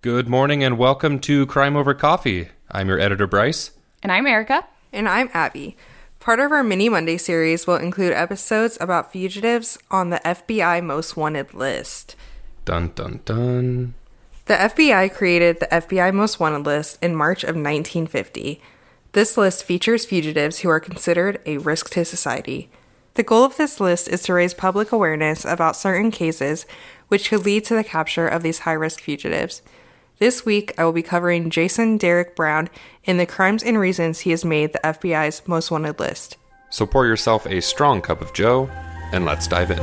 Good morning and welcome to Crime Over Coffee. I'm your editor, Bryce. And I'm Erica. And I'm Abby. Part of our mini Monday series will include episodes about fugitives on the FBI Most Wanted list. Dun dun dun. The FBI created the FBI Most Wanted list in March of 1950. This list features fugitives who are considered a risk to society. The goal of this list is to raise public awareness about certain cases which could lead to the capture of these high risk fugitives. This week, I will be covering Jason Derek Brown in the crimes and reasons he has made the FBI's most wanted list. So pour yourself a strong cup of Joe and let's dive in.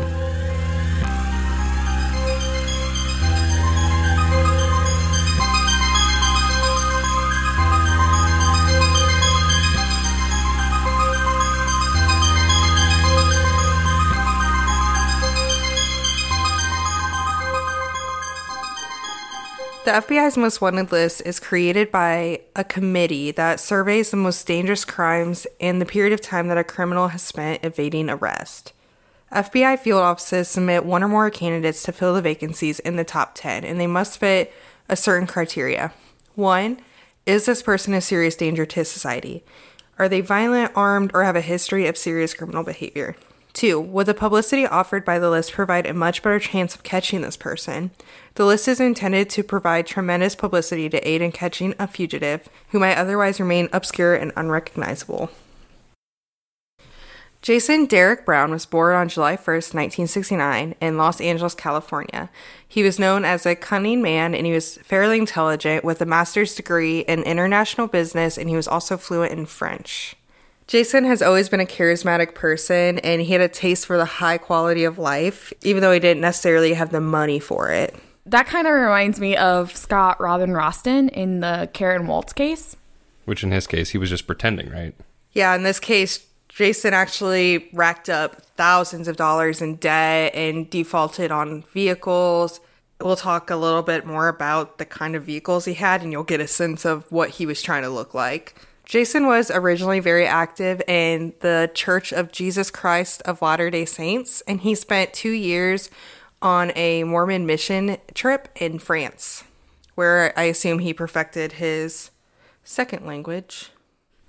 The FBI's most wanted list is created by a committee that surveys the most dangerous crimes and the period of time that a criminal has spent evading arrest. FBI field offices submit one or more candidates to fill the vacancies in the top 10, and they must fit a certain criteria. One, is this person a serious danger to society? Are they violent, armed, or have a history of serious criminal behavior? Two, would the publicity offered by the list provide a much better chance of catching this person? The list is intended to provide tremendous publicity to aid in catching a fugitive who might otherwise remain obscure and unrecognizable. Jason Derek Brown was born on July 1st, 1969, in Los Angeles, California. He was known as a cunning man and he was fairly intelligent with a master's degree in international business and he was also fluent in French. Jason has always been a charismatic person and he had a taste for the high quality of life, even though he didn't necessarily have the money for it. That kind of reminds me of Scott Robin Roston in the Karen Waltz case. Which in his case, he was just pretending, right? Yeah, in this case, Jason actually racked up thousands of dollars in debt and defaulted on vehicles. We'll talk a little bit more about the kind of vehicles he had, and you'll get a sense of what he was trying to look like. Jason was originally very active in the Church of Jesus Christ of Latter day Saints, and he spent two years on a Mormon mission trip in France, where I assume he perfected his second language.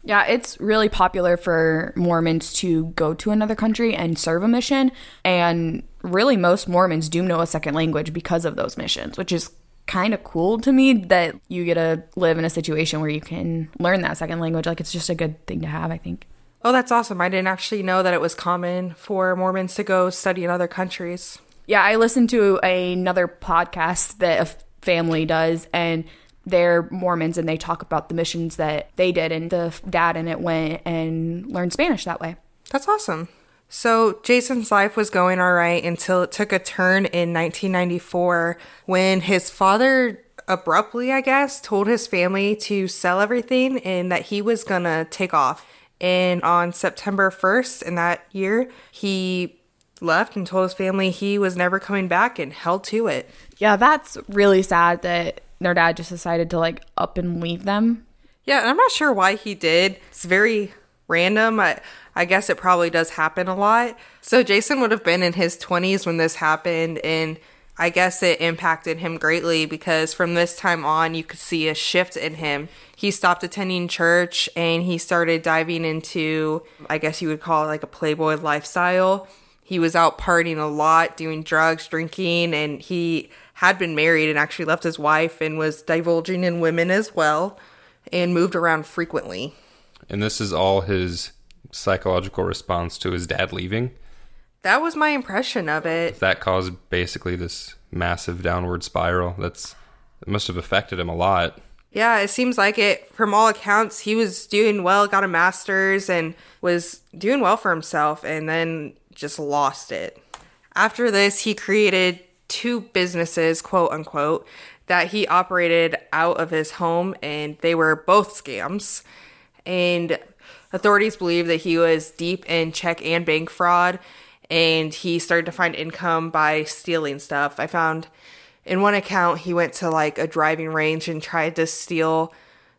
Yeah, it's really popular for Mormons to go to another country and serve a mission. And really, most Mormons do know a second language because of those missions, which is kind of cool to me that you get to live in a situation where you can learn that second language. Like it's just a good thing to have, I think. Oh, that's awesome. I didn't actually know that it was common for Mormons to go study in other countries. Yeah, I listened to another podcast that a family does and they're Mormons and they talk about the missions that they did and the dad in it went and learned Spanish that way. That's awesome. So, Jason's life was going all right until it took a turn in 1994 when his father abruptly, I guess, told his family to sell everything and that he was gonna take off. And on September 1st in that year, he left and told his family he was never coming back and held to it. Yeah, that's really sad that their dad just decided to like up and leave them. Yeah, and I'm not sure why he did. It's very random. I, I guess it probably does happen a lot. So Jason would have been in his 20s when this happened, and I guess it impacted him greatly because from this time on, you could see a shift in him. He stopped attending church and he started diving into, I guess you would call it like a playboy lifestyle. He was out partying a lot, doing drugs, drinking, and he had been married and actually left his wife and was divulging in women as well and moved around frequently. And this is all his psychological response to his dad leaving. That was my impression of it. That caused basically this massive downward spiral. That's it must have affected him a lot. Yeah, it seems like it. From all accounts, he was doing well, got a master's, and was doing well for himself, and then just lost it. After this, he created two businesses, quote unquote, that he operated out of his home, and they were both scams. And authorities believe that he was deep in check and bank fraud, and he started to find income by stealing stuff. I found in one account he went to like a driving range and tried to steal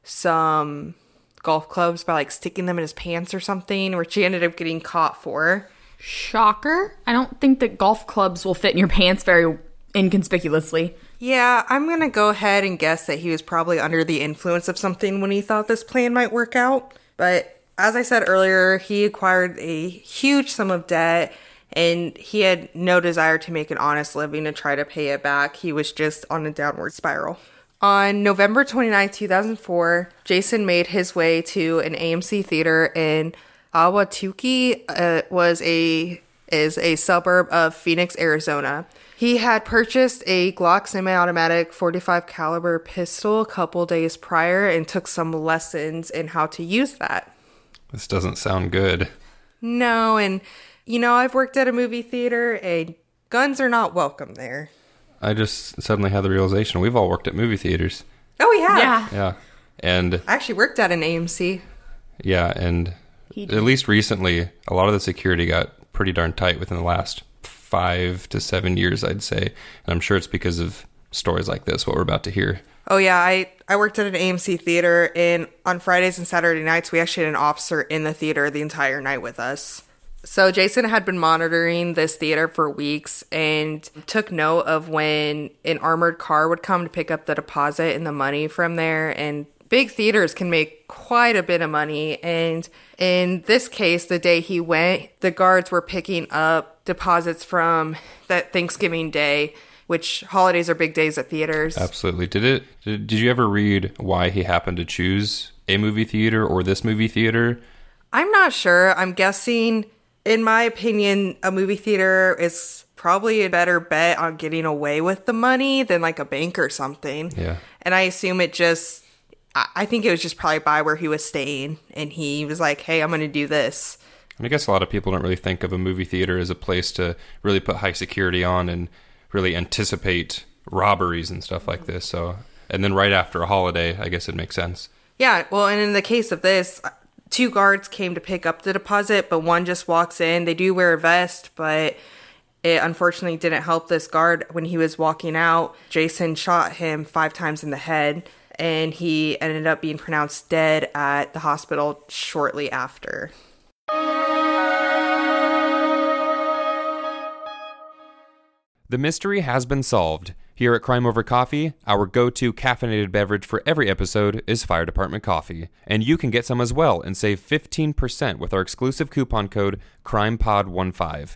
some golf clubs by like sticking them in his pants or something, which he ended up getting caught for. Shocker. I don't think that golf clubs will fit in your pants very inconspicuously. Yeah, I'm going to go ahead and guess that he was probably under the influence of something when he thought this plan might work out. But as I said earlier, he acquired a huge sum of debt and he had no desire to make an honest living to try to pay it back. He was just on a downward spiral. On November 29, 2004, Jason made his way to an AMC theater in Ahwatukee. Uh, was a is a suburb of Phoenix, Arizona. He had purchased a Glock semi-automatic 45 caliber pistol a couple days prior and took some lessons in how to use that. This doesn't sound good. No, and you know, I've worked at a movie theater and guns are not welcome there. I just suddenly had the realization we've all worked at movie theaters. Oh, we have. Yeah. Yeah. And I actually worked at an AMC. yeah, and at least recently, a lot of the security got pretty darn tight within the last five to seven years, I'd say. And I'm sure it's because of stories like this, what we're about to hear. Oh yeah, I I worked at an AMC theater and on Fridays and Saturday nights we actually had an officer in the theater the entire night with us. So Jason had been monitoring this theater for weeks and took note of when an armored car would come to pick up the deposit and the money from there and big theaters can make quite a bit of money and in this case the day he went the guards were picking up deposits from that Thanksgiving day which holidays are big days at theaters. Absolutely. Did it? Did, did you ever read why he happened to choose a movie theater or this movie theater? I'm not sure. I'm guessing, in my opinion, a movie theater is probably a better bet on getting away with the money than like a bank or something. Yeah. And I assume it just, I I think it was just probably by where he was staying. And he was like, hey, I'm going to do this. I, mean, I guess a lot of people don't really think of a movie theater as a place to really put high security on and really anticipate robberies and stuff like this. So, and then right after a holiday, I guess it makes sense. Yeah. Well, and in the case of this, two guards came to pick up the deposit, but one just walks in. They do wear a vest, but it unfortunately didn't help this guard when he was walking out. Jason shot him five times in the head, and he ended up being pronounced dead at the hospital shortly after. The mystery has been solved. Here at Crime Over Coffee, our go to caffeinated beverage for every episode is Fire Department Coffee. And you can get some as well and save 15% with our exclusive coupon code CRIMEPOD15.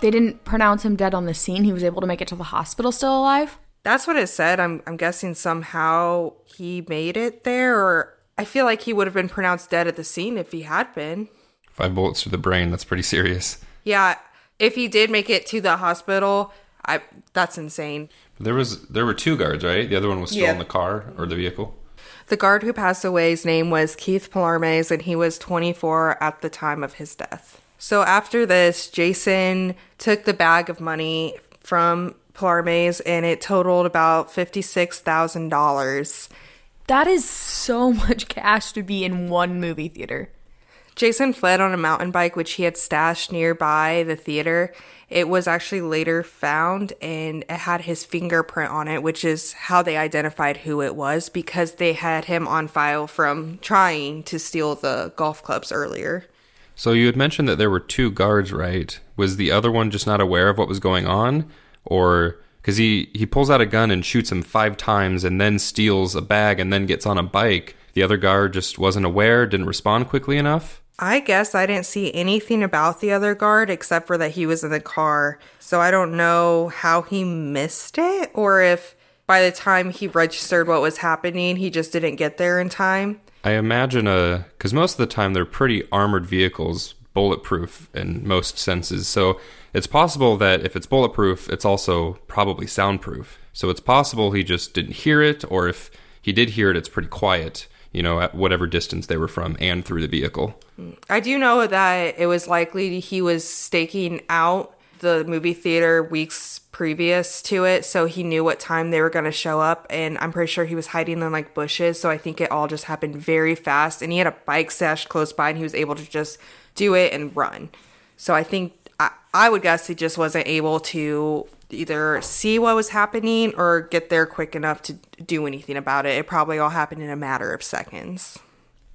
They didn't pronounce him dead on the scene. He was able to make it to the hospital still alive. That's what it said. I'm, I'm guessing somehow he made it there, or I feel like he would have been pronounced dead at the scene if he had been. Five bullets to the brain, that's pretty serious. Yeah, if he did make it to the hospital, I that's insane. There was there were two guards, right? The other one was still Yeah. in the car or the vehicle. The guard who passed away's name was Keith Palomares, and he was 24 at the time of his death. So after this, Jason took the bag of money from Palomares, and it totaled about $56,000. That is so much cash to be in one movie theater. Jason fled on a mountain bike, which he had stashed nearby the theater. It was actually later found and it had his fingerprint on it, which is how they identified who it was because they had him on file from trying to steal the golf clubs earlier. So you had mentioned that there were two guards, right? Was the other one just not aware of what was going on, or because he he pulls out a gun and shoots him five times and then steals a bag and then gets on a bike? The other guard just wasn't aware, didn't respond quickly enough. I guess I didn't see anything about the other guard except for that he was in the car. So I don't know how he missed it or if by the time he registered what was happening, he just didn't get there in time. I imagine uh, a because most of the time they're pretty armored vehicles, bulletproof in most senses. So it's possible that if it's bulletproof, it's also probably soundproof. So it's possible he just didn't hear it, or if he did hear it, it's pretty quiet, you know, at whatever distance they were from and through the vehicle. I do know that it was likely he was staking out the movie theater weeks previous to it, so he knew what time they were going to show up. And I'm pretty sure he was hiding in like bushes, so I think it all just happened very fast. And he had a bike stashed close by, and he was able to just do it and run. So I think I, I would guess he just wasn't able to either see what was happening or get there quick enough to do anything about it. It probably all happened in a matter of seconds.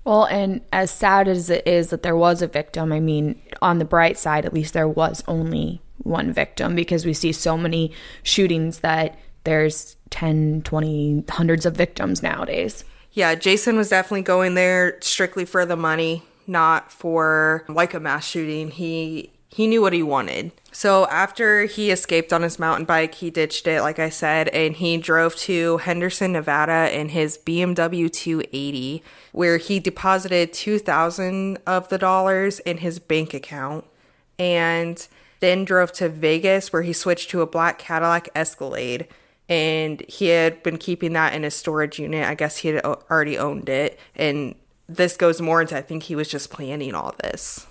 Well, and as sad as it is that there was a victim, I mean, on the bright side, at least there was only one victim because we see so many shootings that there's 10, 20, hundreds of victims nowadays. Yeah, Jason was definitely going there strictly for the money, not for like a mass shooting. He he knew what he wanted. So after he escaped on his mountain bike, he ditched it, like I said, and he drove to Henderson, Nevada in his BMW 280, where he deposited 2,000 of the dollars in his bank account, and then drove to Vegas, where he switched to a black Cadillac Escalade. And he had been keeping that in his storage unit. I guess he had already owned it. And this goes more into I think he was just planning all this.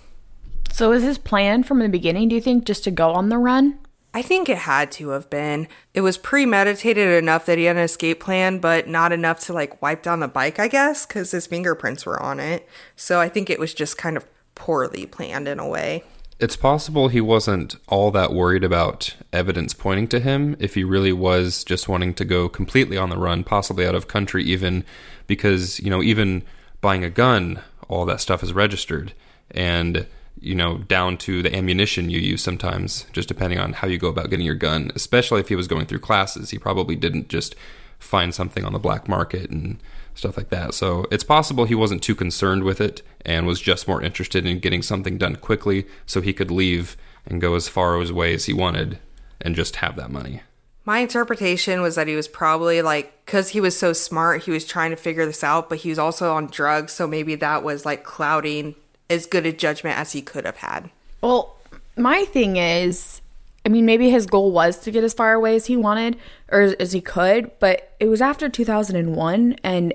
So was his plan from the beginning, do you think, just to go on the run? I think it had to have been. It was premeditated enough that he had an escape plan, but not enough to like wipe down the bike, I guess, because his fingerprints were on it. So I think it was just kind of poorly planned in a way. It's possible he wasn't all that worried about evidence pointing to him if he really was just wanting to go completely on the run, possibly out of country, even because, you know, even buying a gun, all that stuff is registered. And you know, down to the ammunition you use sometimes, just depending on how you go about getting your gun. Especially if he was going through classes, he probably didn't just find something on the black market and stuff like that. So it's possible he wasn't too concerned with it and was just more interested in getting something done quickly so he could leave and go as far away as he wanted and just have that money. My interpretation was that he was probably like, because he was so smart, he was trying to figure this out, but he was also on drugs. So maybe that was like clouding as good a judgment as he could have had. Well, my thing is, I mean, maybe his goal was to get as far away as he wanted or as, he could, but it was after 2001 and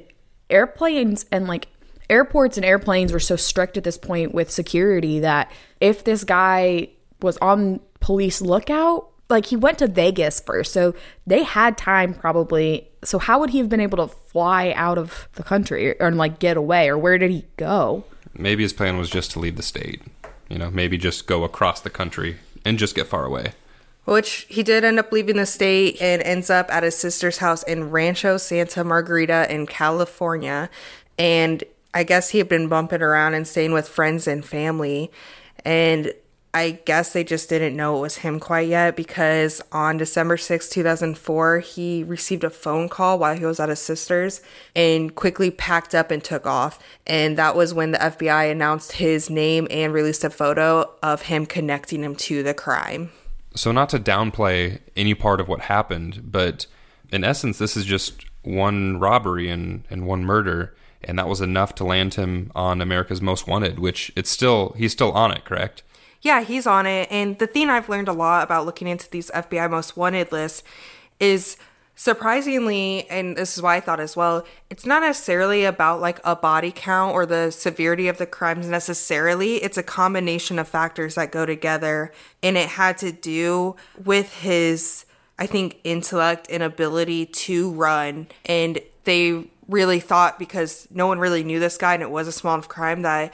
airplanes and like airports and airplanes were so strict at this point with security that if this guy was on police lookout, like he went to Vegas first, so they had time probably. So how would he have been able to fly out of the country or, or like get away, or where did he go? Maybe his plan was just to leave the state. You know, maybe just go across the country and just get far away. Which he did end up leaving the state and ends up at his sister's house in Rancho Santa Margarita in California. And I guess he had been bumping around and staying with friends and family. And I guess they just didn't know it was him quite yet because on December 6, 2004, he received a phone call while he was at his sister's and quickly packed up and took off. And that was when the FBI announced his name and released a photo of him connecting him to the crime. So, not to downplay any part of what happened, but in essence, this is just one robbery and, and one murder. And that was enough to land him on America's Most Wanted, which it's still, he's still on it, correct? Yeah, he's on it. And the thing I've learned a lot about looking into these FBI most wanted lists is surprisingly, and this is why I thought as well, it's not necessarily about like a body count or the severity of the crimes necessarily. It's a combination of factors that go together. And it had to do with his, I think, intellect and ability to run. And they really thought because no one really knew this guy and it was a small enough crime that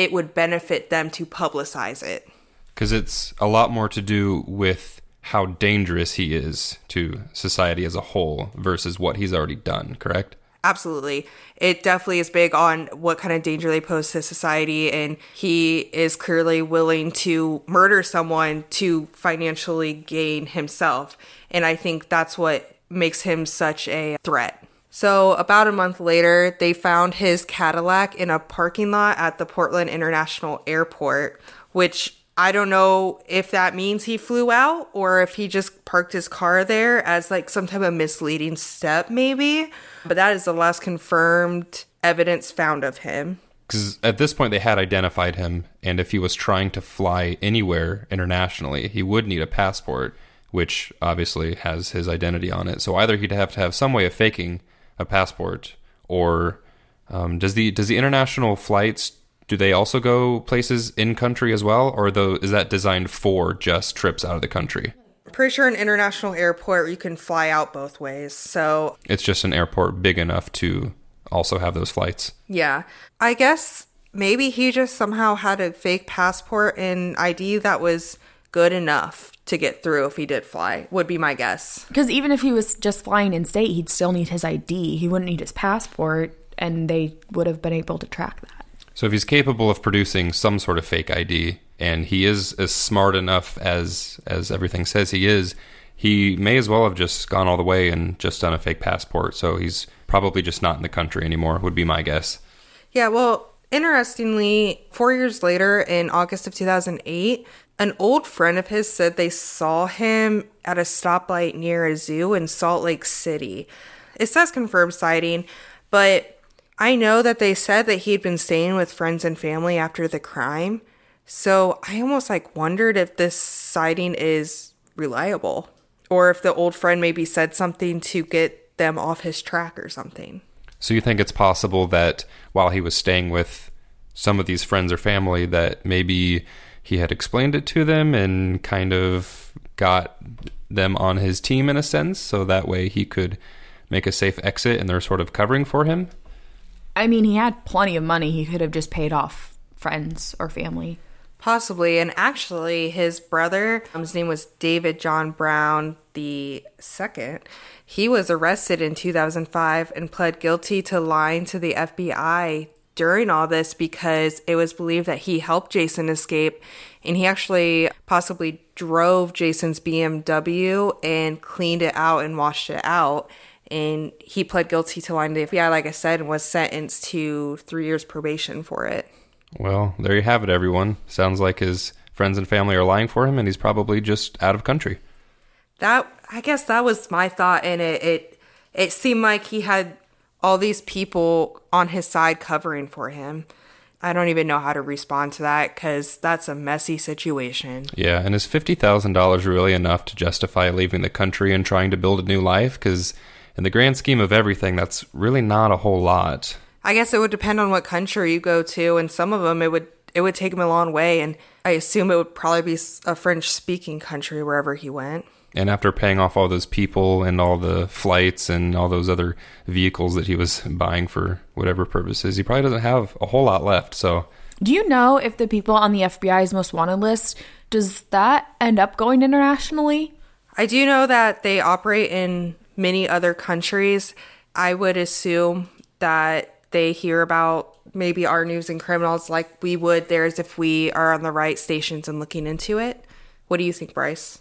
it would benefit them to publicize it. Because it's a lot more to do with how dangerous he is to society as a whole versus what he's already done, correct? Absolutely. It definitely is big on what kind of danger they pose to society. And he is clearly willing to murder someone to financially gain himself. And I think that's what makes him such a threat. So, about a month later, they found his Cadillac in a parking lot at the Portland International Airport, which I don't know if that means he flew out or if he just parked his car there as like some type of misleading step, maybe. But that is the last confirmed evidence found of him. Because at this point, they had identified him, and if he was trying to fly anywhere internationally, he would need a passport, which obviously has his identity on it. So either he'd have to have some way of faking a passport, or um, does the does the international flights do they also go places in country as well, or though is that designed for just trips out of the country? Pretty sure an international airport you can fly out both ways. So It's just an airport big enough to also have those flights. yeah, I guess maybe he just somehow had a fake passport and ID that was good enough to get through if he did fly. Would be my guess. Because even if he was just flying in state, he'd still need his ID. He wouldn't need his passport, and they would have been able to track that. So if he's capable of producing some sort of fake ID, and he is as smart enough as as everything says he is, he may as well have just gone all the way and just done a fake passport. So he's probably just not in the country anymore. Would be my guess. Yeah, well, interestingly, four years later, in August of 2008, an old friend of his said they saw him at a stoplight near a zoo in Salt Lake City. It says confirmed sighting, but I know that they said that he'd been staying with friends and family after the crime. So I almost like wondered if this sighting is reliable or if the old friend maybe said something to get them off his track or something. So you think it's possible that while he was staying with some of these friends or family, that maybe he had explained it to them and kind of got them on his team in a sense, so that way he could make a safe exit and they're sort of covering for him? I mean, he had plenty of money. He could have just paid off friends or family. Possibly. And actually, his brother, um, his name was David John Brown the second. He was arrested in 2005 and pled guilty to lying to the FBI during all this because it was believed that he helped Jason escape and he actually possibly drove Jason's BMW and cleaned it out and washed it out. And he pled guilty to lying to the FBI, like I said, and was sentenced to three years probation for it. Well, there you have it, everyone. Sounds like his friends and family are lying for him, and he's probably just out of country. that I guess that was my thought and it it it seemed like he had all these people on his side covering for him. I don't even know how to respond to that cuz that's a messy situation. Yeah, and is $50,000 really enough to justify leaving the country and trying to build a new life? Because in the grand scheme of everything, that's really not a whole lot. I guess it would depend on what country you go to and some of them it would it would take him a long way and I assume it would probably be a French speaking country wherever he went. And after paying off all those people and all the flights and all those other vehicles that he was buying for whatever purposes, he probably doesn't have a whole lot left. So, Do you know if the people on the FBI's most wanted list does that end up going internationally? I do know that they operate in many other countries. I would assume that they hear about maybe our news and criminals like we would theirs if we are on the right stations and looking into it. What do you think, Bryce?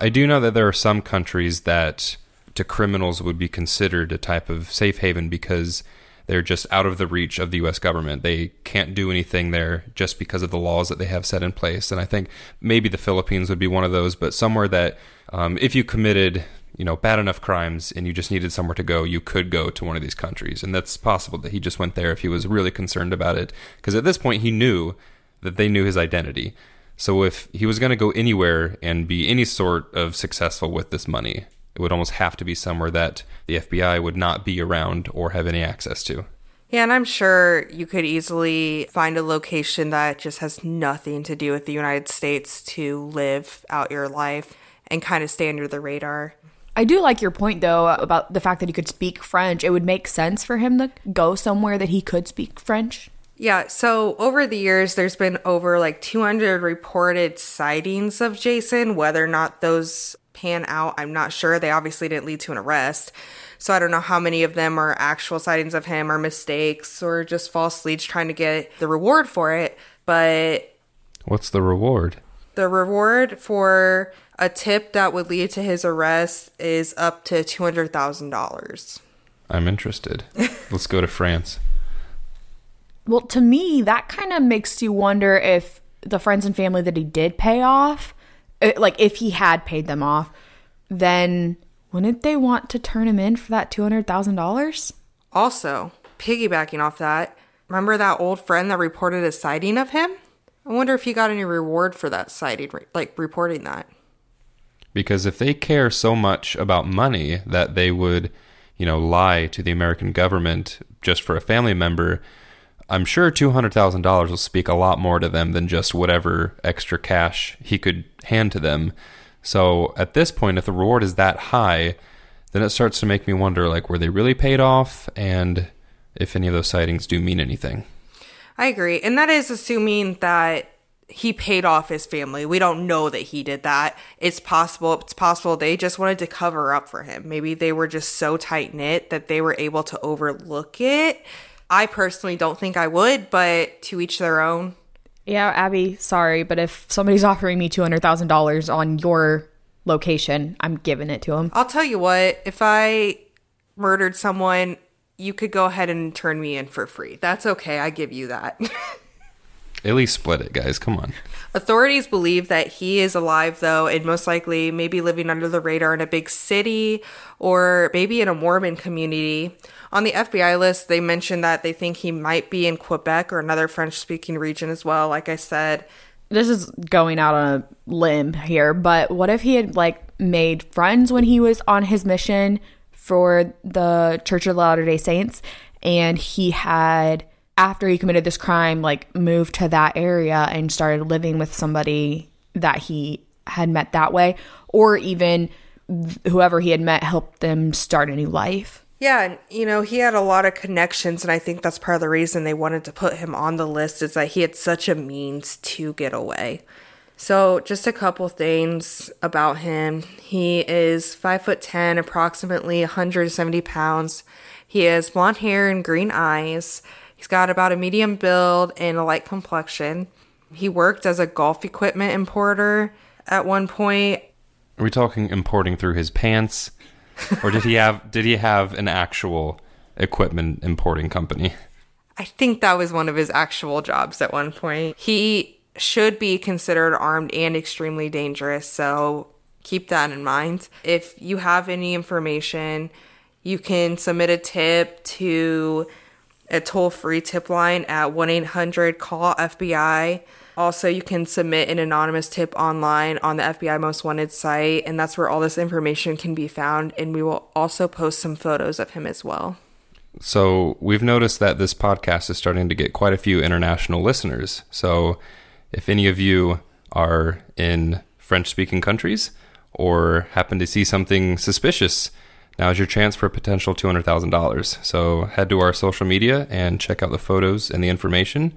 I do know that there are some countries that to criminals would be considered a type of safe haven because they're just out of the reach of the US government. They can't do anything there just because of the laws that they have set in place. And I think maybe the Philippines would be one of those, but somewhere that um, if you committed you know bad enough crimes and you just needed somewhere to go you could go to one of these countries and that's possible that he just went there if he was really concerned about it because at this point he knew that they knew his identity so if he was going to go anywhere and be any sort of successful with this money, it would almost have to be somewhere that the FBI would not be around or have any access to. Yeah, and I'm sure you could easily find a location that just has nothing to do with the United States to live out your life and kind of stay under the radar. I do like your point though about the fact that he could speak French. It would make sense for him to go somewhere that he could speak French. Yeah, so over the years, there's been over like 200 reported sightings of Jason. Whether or not those pan out, I'm not sure. They obviously didn't lead to an arrest. So I don't know how many of them are actual sightings of him or mistakes or just false leads trying to get the reward for it. But What's the reward? The reward for a tip that would lead to his arrest is up to $200,000. I'm interested. Let's go to France. Well, to me, that kind of makes you wonder if the friends and family that he did pay off, uh, like if he had paid them off, then wouldn't they want to turn him in for that $200,000? Also, piggybacking off that, remember that old friend that reported a sighting of him? I wonder if he got any reward for that sighting, like reporting that. Because if they care so much about money that they would, you know, lie to the American government just for a family member, I'm sure $200,000 will speak a lot more to them than just whatever extra cash he could hand to them. So at this point, if the reward is that high, then it starts to make me wonder like, were they really paid off? And if any of those sightings do mean anything. I agree. And that is assuming that he paid off his family. We don't know that he did that. It's possible. It's possible they just wanted to cover up for him. Maybe they were just so tight knit that they were able to overlook it. I personally don't think I would, but to each their own. Yeah, Abby, sorry, but if somebody's offering me $200,000 on your location, I'm giving it to them. I'll tell you what, if I murdered someone, you could go ahead and turn me in for free. That's okay. I give you that. At least split it, guys. Come on. Authorities believe that he is alive, though, and most likely maybe living under the radar in a big city or maybe in a Mormon community. On the FBI list, they mentioned that they think he might be in Quebec or another French speaking region as well, like I said. This is going out on a limb here, but what if he had like made friends when he was on his mission for the Church of Latter day Saints and he had after he committed this crime, like moved to that area and started living with somebody that he had met that way, or even whoever he had met helped them start a new life. Yeah, and you know, he had a lot of connections, and I think that's part of the reason they wanted to put him on the list is that he had such a means to get away. So, just a couple things about him. He is five foot ten, approximately 170 pounds. He has blonde hair and green eyes. He's got about a medium build and a light complexion. He worked as a golf equipment importer at one point. Are we talking importing through his pants? or did he have did he have an actual equipment importing company? I think that was one of his actual jobs at one point. He should be considered armed and extremely dangerous, so keep that in mind. If you have any information, you can submit a tip to a toll free tip line at 1 800 call FBI. Also, you can submit an anonymous tip online on the FBI Most Wanted site, and that's where all this information can be found. And we will also post some photos of him as well. So, we've noticed that this podcast is starting to get quite a few international listeners. So, if any of you are in French speaking countries or happen to see something suspicious, Now's your chance for a potential $200,000. So head to our social media and check out the photos and the information.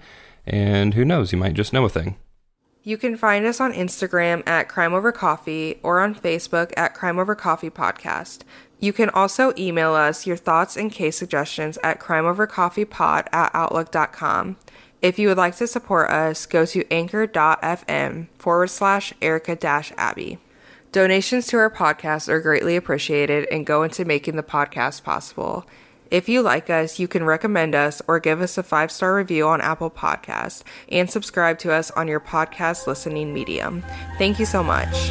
And who knows, you might just know a thing. You can find us on Instagram at Crime Over Coffee or on Facebook at Crime Over Coffee Podcast. You can also email us your thoughts and case suggestions at crimeovercoffeepod at outlook.com. If you would like to support us, go to anchor.fm forward slash Erica Abby. Donations to our podcast are greatly appreciated and go into making the podcast possible. If you like us, you can recommend us or give us a five star review on Apple Podcasts and subscribe to us on your podcast listening medium. Thank you so much.